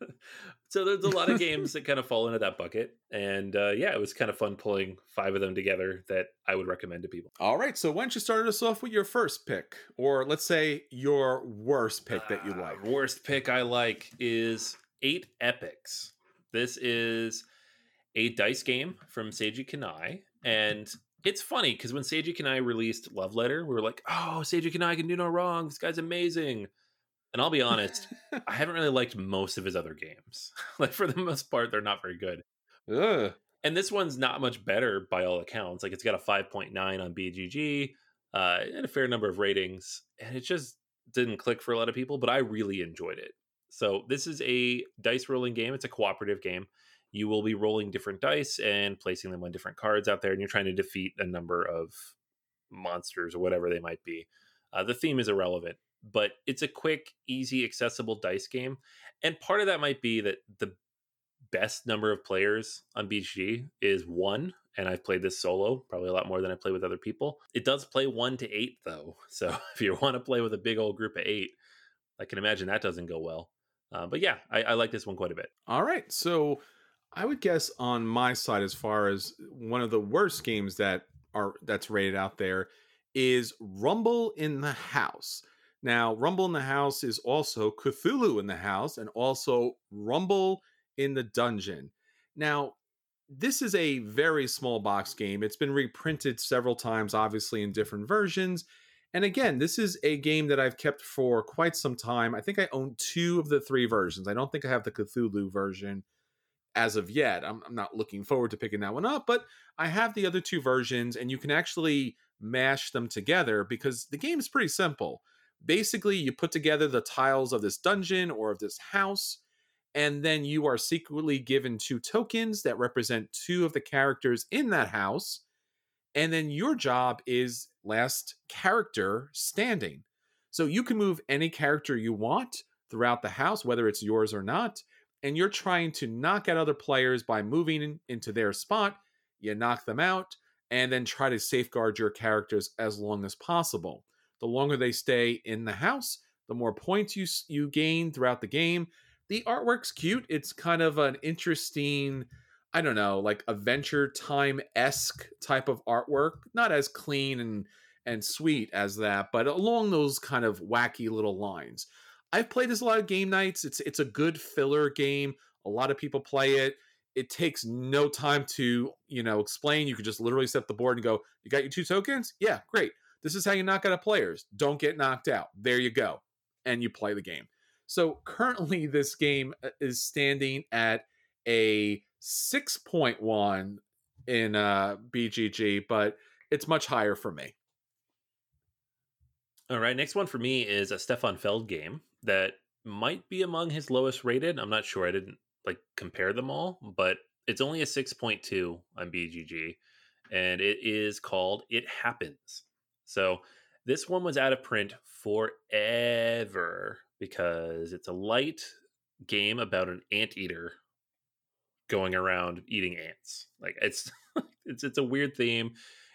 so there's a lot of games that kind of fall into that bucket, and uh, yeah, it was kind of fun pulling five of them together that I would recommend to people. All right, so why don't you start us off with your first pick, or let's say your worst pick that you Uh, like? worst pick I like is Eight Epics. This is a dice game from Seiji Kanai, and it's funny because when Seiji Kanai released Love Letter, we were like, "Oh, Seiji Kanai can do no wrong. This guy's amazing." And I'll be honest, I haven't really liked most of his other games. like for the most part, they're not very good. Ugh. And this one's not much better by all accounts. Like it's got a 5.9 on BGG uh, and a fair number of ratings, and it just didn't click for a lot of people. But I really enjoyed it. So this is a dice rolling game. It's a cooperative game. You will be rolling different dice and placing them on different cards out there, and you're trying to defeat a number of monsters or whatever they might be. Uh, the theme is irrelevant, but it's a quick, easy, accessible dice game. And part of that might be that the best number of players on BGG is one, and I've played this solo, probably a lot more than I play with other people. It does play one to eight though, so if you want to play with a big old group of eight, I can imagine that doesn't go well. Uh, but yeah, I, I like this one quite a bit. All right, so I would guess on my side, as far as one of the worst games that are that's rated out there, is Rumble in the House. Now, Rumble in the House is also Cthulhu in the House, and also Rumble in the Dungeon. Now, this is a very small box game. It's been reprinted several times, obviously in different versions. And again, this is a game that I've kept for quite some time. I think I own two of the three versions. I don't think I have the Cthulhu version as of yet. I'm, I'm, not looking forward to picking that one up, but I have the other two versions, and you can actually mash them together because the game is pretty simple. Basically, you put together the tiles of this dungeon or of this house, and then you are secretly given two tokens that represent two of the characters in that house. And then your job is last character standing. So you can move any character you want throughout the house, whether it's yours or not. And you're trying to knock out other players by moving in, into their spot. You knock them out and then try to safeguard your characters as long as possible. The longer they stay in the house, the more points you you gain throughout the game. The artwork's cute. It's kind of an interesting I don't know, like Adventure Time esque type of artwork. Not as clean and and sweet as that, but along those kind of wacky little lines. I've played this a lot of game nights. It's it's a good filler game. A lot of people play it. It takes no time to you know explain. You can just literally set the board and go. You got your two tokens? Yeah, great. This is how you knock out players. Don't get knocked out. There you go, and you play the game. So currently, this game uh, is standing at a 6.1 in uh, BGG, but it's much higher for me. All right, next one for me is a Stefan Feld game that might be among his lowest rated. I'm not sure. I didn't like compare them all, but it's only a 6.2 on BGG and it is called It Happens. So this one was out of print forever because it's a light game about an anteater going around eating ants. Like it's it's it's a weird theme.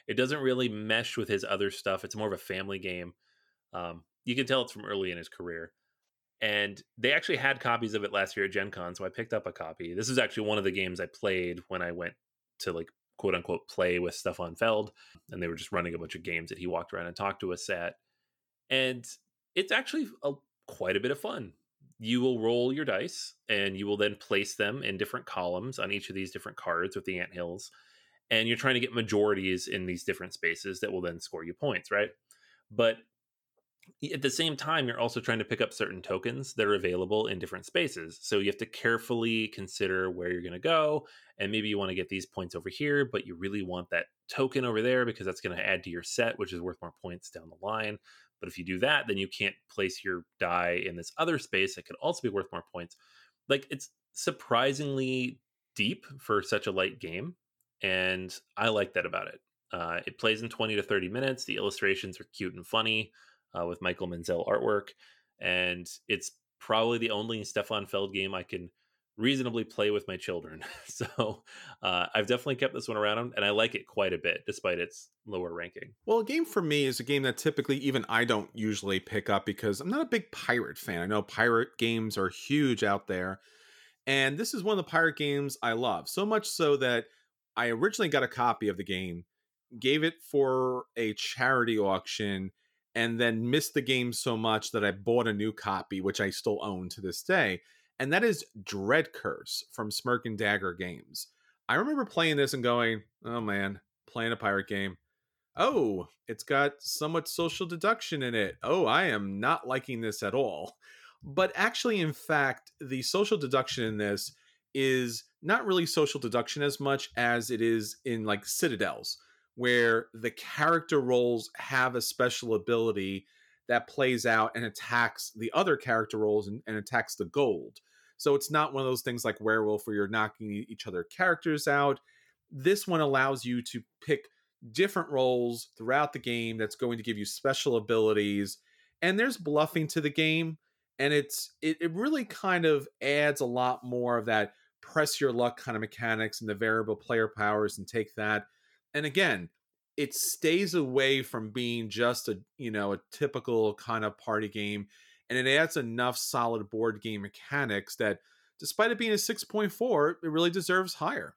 It doesn't really mesh with his other stuff. It's more of a family game. Um, you can tell it's from early in his career. And they actually had copies of it last year at Gen Con, so I picked up a copy. This is actually one of the games I played when I went to like quote unquote play with Stefan Feld. And they were just running a bunch of games that he walked around and talked to us at. And it's actually a, quite a bit of fun. You will roll your dice and you will then place them in different columns on each of these different cards with the ant hills. And you're trying to get majorities in these different spaces that will then score you points, right? But at the same time you're also trying to pick up certain tokens that are available in different spaces. So you have to carefully consider where you're going to go and maybe you want to get these points over here but you really want that token over there because that's going to add to your set which is worth more points down the line. But if you do that then you can't place your die in this other space that could also be worth more points. Like it's surprisingly deep for such a light game and i like that about it. Uh, it plays in 20 to 30 minutes. The illustrations are cute and funny uh, with Michael Menzel artwork, and it's probably the only Stefan Feld game I can reasonably play with my children. so uh, I've definitely kept this one around, and I like it quite a bit, despite its lower ranking. Well, a game for me is a game that typically even I don't usually pick up because I'm not a big pirate fan. I know pirate games are huge out there, and this is one of the pirate games I love so much so that I originally got a copy of the game, gave it for a charity auction and then missed the game so much that I bought a new copy, which I still own to this day. And that is Dread Curse from Smirk and Dagger Games. I remember playing this and going, oh man, playing a pirate game. Oh, it's got somewhat social deduction in it. Oh, I am not liking this at all. But actually, in fact, the social deduction in this is not really social deduction as much as it is in like Citadels where the character roles have a special ability that plays out and attacks the other character roles and, and, attacks the gold. So it's not one of those things like Werewolf where you're knocking each other characters out. This one allows you to pick different roles throughout the game that's going to give you special abilities. And there's bluffing to the game. And it's it, it really kind of adds a lot more of that press your luck kind of mechanics and the variable player powers and take that and again it stays away from being just a you know a typical kind of party game and it adds enough solid board game mechanics that despite it being a 6.4 it really deserves higher.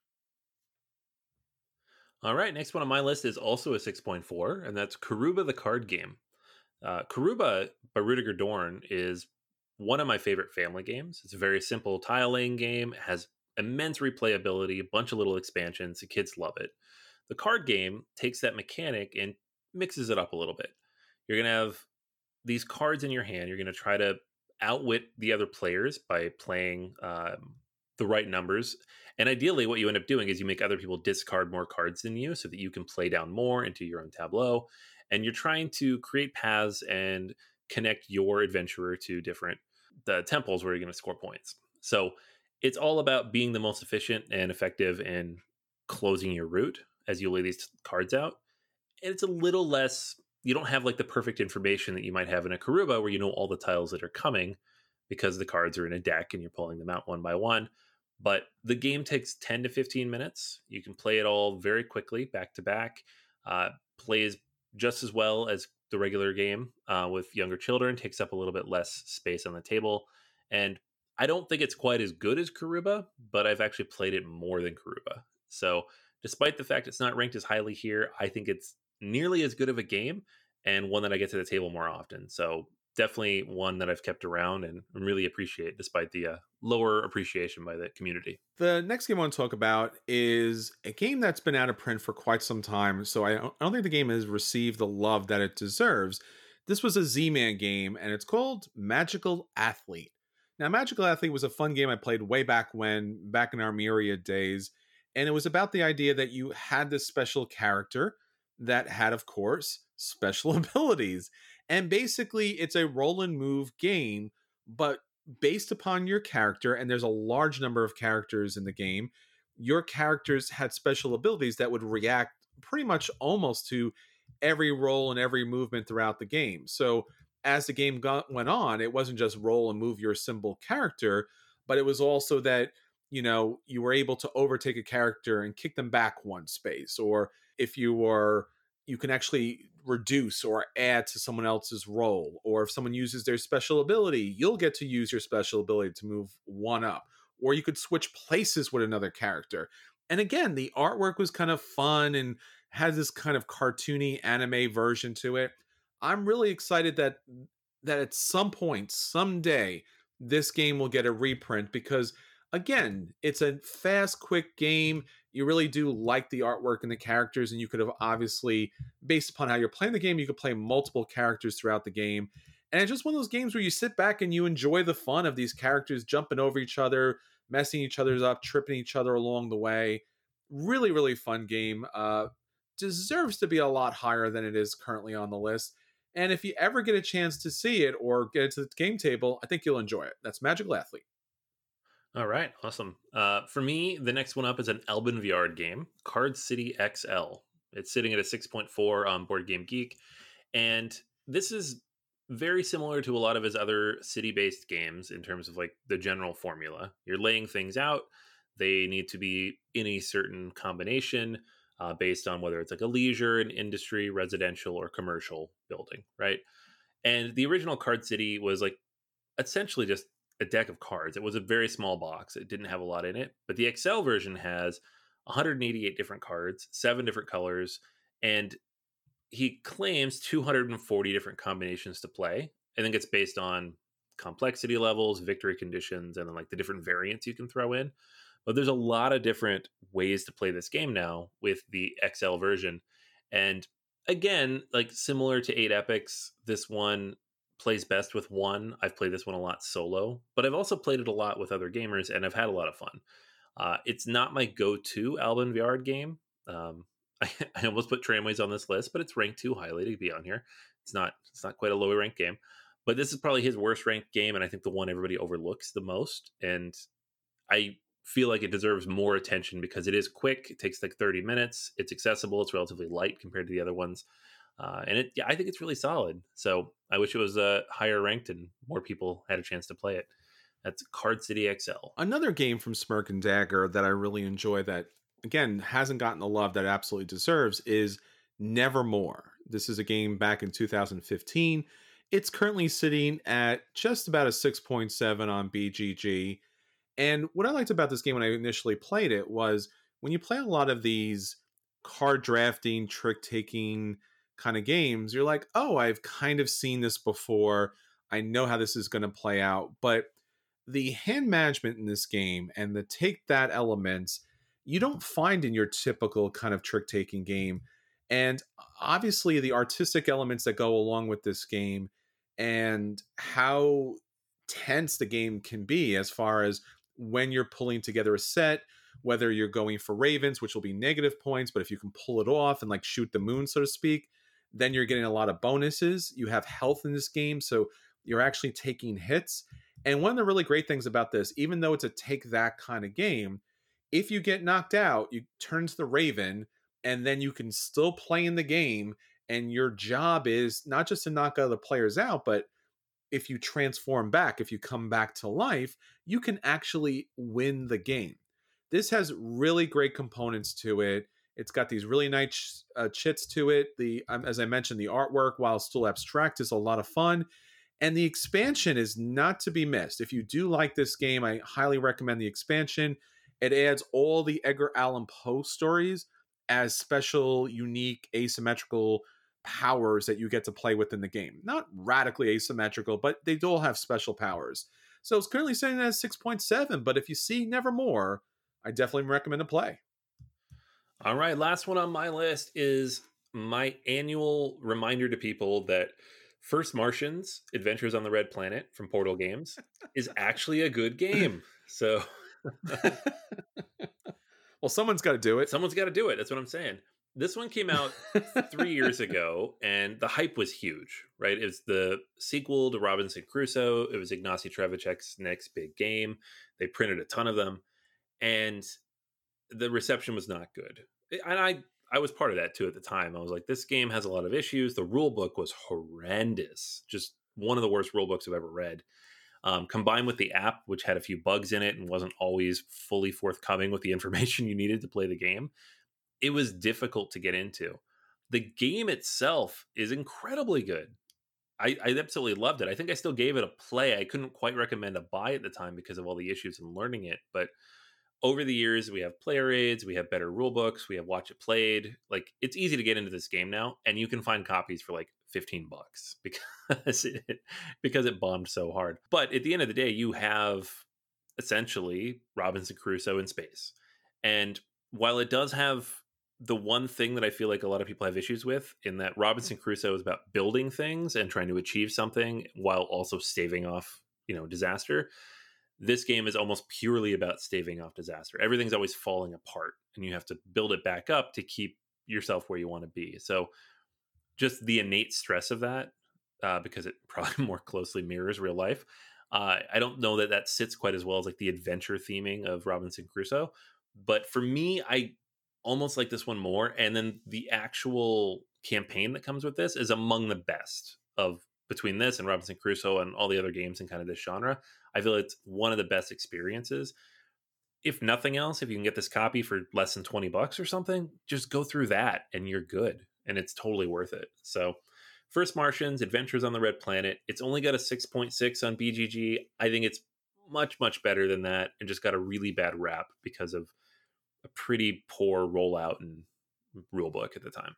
All right next one on my list is also a 6.4 and that's karuba the card game. Uh, karuba by Rüdiger Dorn is one of my favorite family games. It's a very simple tile laying game. It has immense replayability a bunch of little expansions. The kids love it the card game takes that mechanic and mixes it up a little bit. You're going to have these cards in your hand. You're going to try to outwit the other players by playing um, the right numbers. And ideally, what you end up doing is you make other people discard more cards than you so that you can play down more into your own tableau. And you're trying to create paths and connect your adventurer to different the temples where you're going to score points. So it's all about being the most efficient and effective in closing your route as you lay these cards out. And it's a little less, you don't have like the perfect information that you might have in a Karuba where you know all the tiles that are coming because the cards are in a deck and you're pulling them out one by one. But the game takes 10 to 15 minutes. You can play it all very quickly, back to back. Uh, plays just as well as the regular game uh, with younger children, takes up a little bit less space on the table. And I don't think it's quite as good as Karuba, but I've actually played it more than Karuba. So despite the fact it's not ranked as highly here, I think it's nearly as good of a game and one that I get to the table more often. So definitely one that I've kept around and really appreciate despite the uh, lower appreciation by the community. The next game I want to talk about is a game that's been out of print for quite some time. So I don't think the game has received the love that it deserves. This was a Z Man game and it's called Magical Athlete. Now, Magical Athlete was a fun game I played way back when, back in our Myriad days and it was about the idea that you had this special character that had, of course, special abilities. And basically, it's a roll and move game, but based upon your character, and there's a large number of characters in the game, your characters had special abilities that would react pretty much almost to every roll and every movement throughout the game. So as the game got, went on, it wasn't just roll and move your symbol character, but it was also that you know you were able to overtake a character and kick them back one space or if you were you can actually reduce or add to someone else's roll or if someone uses their special ability you'll get to use your special ability to move one up or you could switch places with another character. And again the artwork was kind of fun and had this kind of cartoony anime version to it. I'm really excited that that at some point someday this game will get a reprint because again, it's a fast, quick game. you really do like the artwork and the characters, and you could have obviously, based upon how you're playing the game, you could play multiple characters throughout the game. And it's just one of those games where you sit back and you enjoy the fun of these characters jumping over each other, messing each other's up, tripping each other along the way. Really, really fun game. Uh, deserves to be a lot higher than it is currently on the list. And if you ever get a chance to see it or get it to the game table, I think you'll enjoy it. That's Magical Athlete. All right, awesome. Uh, for me, the next one up is an Alban Viard game, Card City XL. It's sitting at a 6.4 on Board Game Geek. And this is very similar to a lot of his other city based games in terms of like the general formula. You're laying things out, they need to be in a certain combination uh, based on whether it's like a leisure, an industry, residential, or commercial building, right? And the original Card City was like essentially just a deck of cards. It was a very small box. It didn't have a lot in it. But the XL version has 188 different cards, seven different colors, and he claims 240 different combinations to play. I think it's based on complexity levels, victory conditions, and then like the different variants you can throw in. But there's a lot of different ways to play this game now with the XL version. And again, like similar to Eight Epics, this one plays best with one. I've played this one a lot solo, but I've also played it a lot with other gamers and I've had a lot of fun. Uh, it's not my go-to Alban Viard game. Um, I, I, almost put Tramways on this list, but it's ranked too highly to be on here. It's not. It's not quite a lower ranked game, but this is probably his worst ranked game, and I think the one everybody overlooks the most. And I feel like it deserves more attention because it is quick. It takes like 30 minutes. It's accessible. It's relatively light compared to the other ones. Uh, and it, yeah, I think it's really solid. So I wish it was uh, higher ranked and more people had a chance to play it. That's Card City XL. Another game from Smirk and Dagger that I really enjoy that again hasn't gotten the love that absolutely deserves is Nevermore. This is a game back in 2015. It's currently sitting at just about a 6.7 on BGG. And what I liked about this game when I initially played it was when you play a lot of these card drafting, trick taking, kind of games, you're like, oh, I've kind of seen this before. I know how this is going to play out. But the hand management in this game and the take that elements, you don't find in your typical kind of trick taking game. And obviously, the artistic elements that go along with this game and how tense the game can be as far as when you're pulling together a set, whether you're going for ravens, which will be negative points, but if you can pull it off and like shoot the moon, so to speak, then you're getting a lot of bonuses. You have health in this game, so you're actually taking hits. And one of the really great things about this, even though it's a take that kind of game, if you get knocked out, you turn to the Raven, and then you can still play in the game. And your job is not just to knock other players out, but if you transform back, if you come back to life, you can actually win the game. This has really great components to it. It's got these really nice uh, chits to it. The um, as I mentioned, the artwork, while still abstract, is a lot of fun, and the expansion is not to be missed. If you do like this game, I highly recommend the expansion. It adds all the Edgar Allan Poe stories as special, unique, asymmetrical powers that you get to play with in the game. Not radically asymmetrical, but they do all have special powers. So it's currently sitting at 6.7, but if you see Nevermore, I definitely recommend a play. All right, last one on my list is my annual reminder to people that First Martians Adventures on the Red Planet from Portal Games is actually a good game. So Well, someone's got to do it. Someone's got to do it. That's what I'm saying. This one came out 3 years ago and the hype was huge, right? It's the sequel to Robinson Crusoe. It was Ignacy Trzewiczek's next big game. They printed a ton of them and the reception was not good. And I I was part of that too at the time. I was like, this game has a lot of issues. The rule book was horrendous, just one of the worst rule books I've ever read. Um, combined with the app, which had a few bugs in it and wasn't always fully forthcoming with the information you needed to play the game, it was difficult to get into. The game itself is incredibly good. I, I absolutely loved it. I think I still gave it a play. I couldn't quite recommend a buy at the time because of all the issues in learning it, but over the years we have player aids we have better rule books we have watch it played like it's easy to get into this game now and you can find copies for like 15 bucks because it because it bombed so hard but at the end of the day you have essentially robinson crusoe in space and while it does have the one thing that I feel like a lot of people have issues with in that Robinson Crusoe is about building things and trying to achieve something while also staving off, you know, disaster. This game is almost purely about staving off disaster. Everything's always falling apart and you have to build it back up to keep yourself where you want to be. So just the innate stress of that uh, because it probably more closely mirrors real life. Uh, I don't know that that sits quite as well as like the adventure theming of Robinson Crusoe, but for me, I almost like this one more. And then the actual campaign that comes with this is among the best of between this and Robinson Crusoe and all the other games in kind of this genre. I feel it's one of the best experiences. If nothing else, if you can get this copy for less than 20 bucks or something, just go through that and you're good. And it's totally worth it. So, First Martians, Adventures on the Red Planet. It's only got a 6.6 on BGG. I think it's much, much better than that and just got a really bad rap because of a pretty poor rollout and rulebook at the time.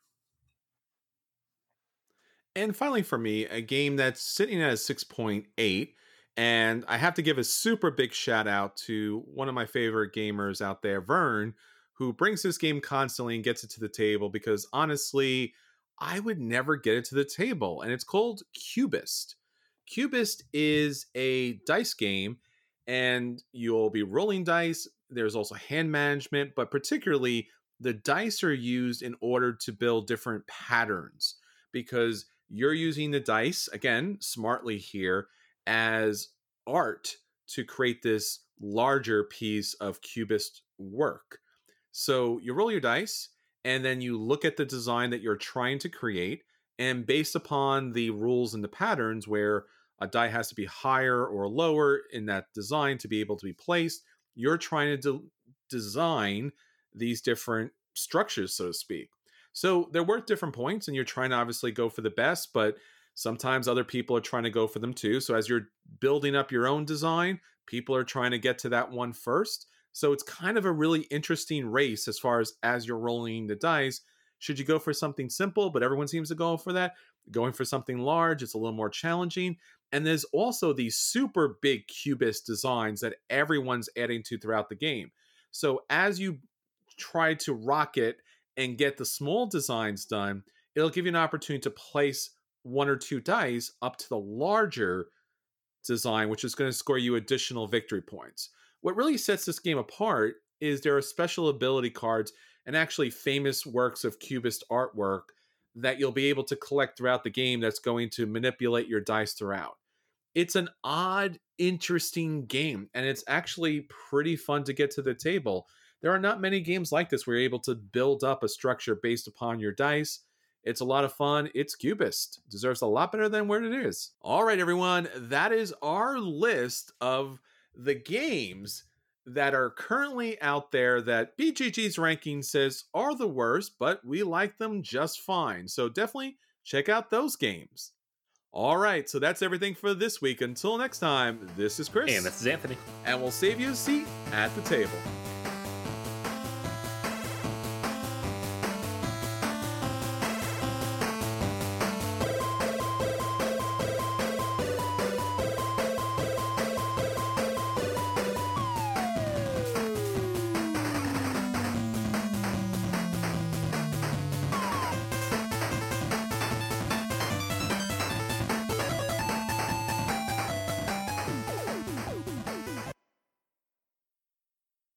And finally, for me, a game that's sitting at a 6.8. And I have to give a super big shout out to one of my favorite gamers out there, Vern, who brings this game constantly and gets it to the table because honestly, I would never get it to the table. And it's called Cubist. Cubist is a dice game, and you'll be rolling dice. There's also hand management, but particularly the dice are used in order to build different patterns because you're using the dice, again, smartly here, as art to create this larger piece of cubist work. So you roll your dice and then you look at the design that you're trying to create and based upon the rules and the patterns where a die has to be higher or lower in that design to be able to be placed you're trying to de- design these different structures so to speak so they're worth different points and you're trying to obviously go for the best but sometimes other people are trying to go for them too so as you're building up your own design people are trying to get to that one first so it's kind of a really interesting race as far as as you're rolling the dice. Should you go for something simple, but everyone seems to go for that? Going for something large, it's a little more challenging. And there's also these super big cubist designs that everyone's adding to throughout the game. So as you try to rocket and get the small designs done, it'll give you an opportunity to place one or two dice up to the larger design, which is going to score you additional victory points. What really sets this game apart is there are special ability cards and actually famous works of cubist artwork that you'll be able to collect throughout the game that's going to manipulate your dice throughout. It's an odd, interesting game, and it's actually pretty fun to get to the table. There are not many games like this where you're able to build up a structure based upon your dice. It's a lot of fun. It's Cubist. Deserves a lot better than what it is. All right, everyone. That is our list of the games that are currently out there that BGG's ranking says are the worst, but we like them just fine. So definitely check out those games. All right, so that's everything for this week. Until next time, this is Chris. And this is Anthony. And we'll save you a seat at the table.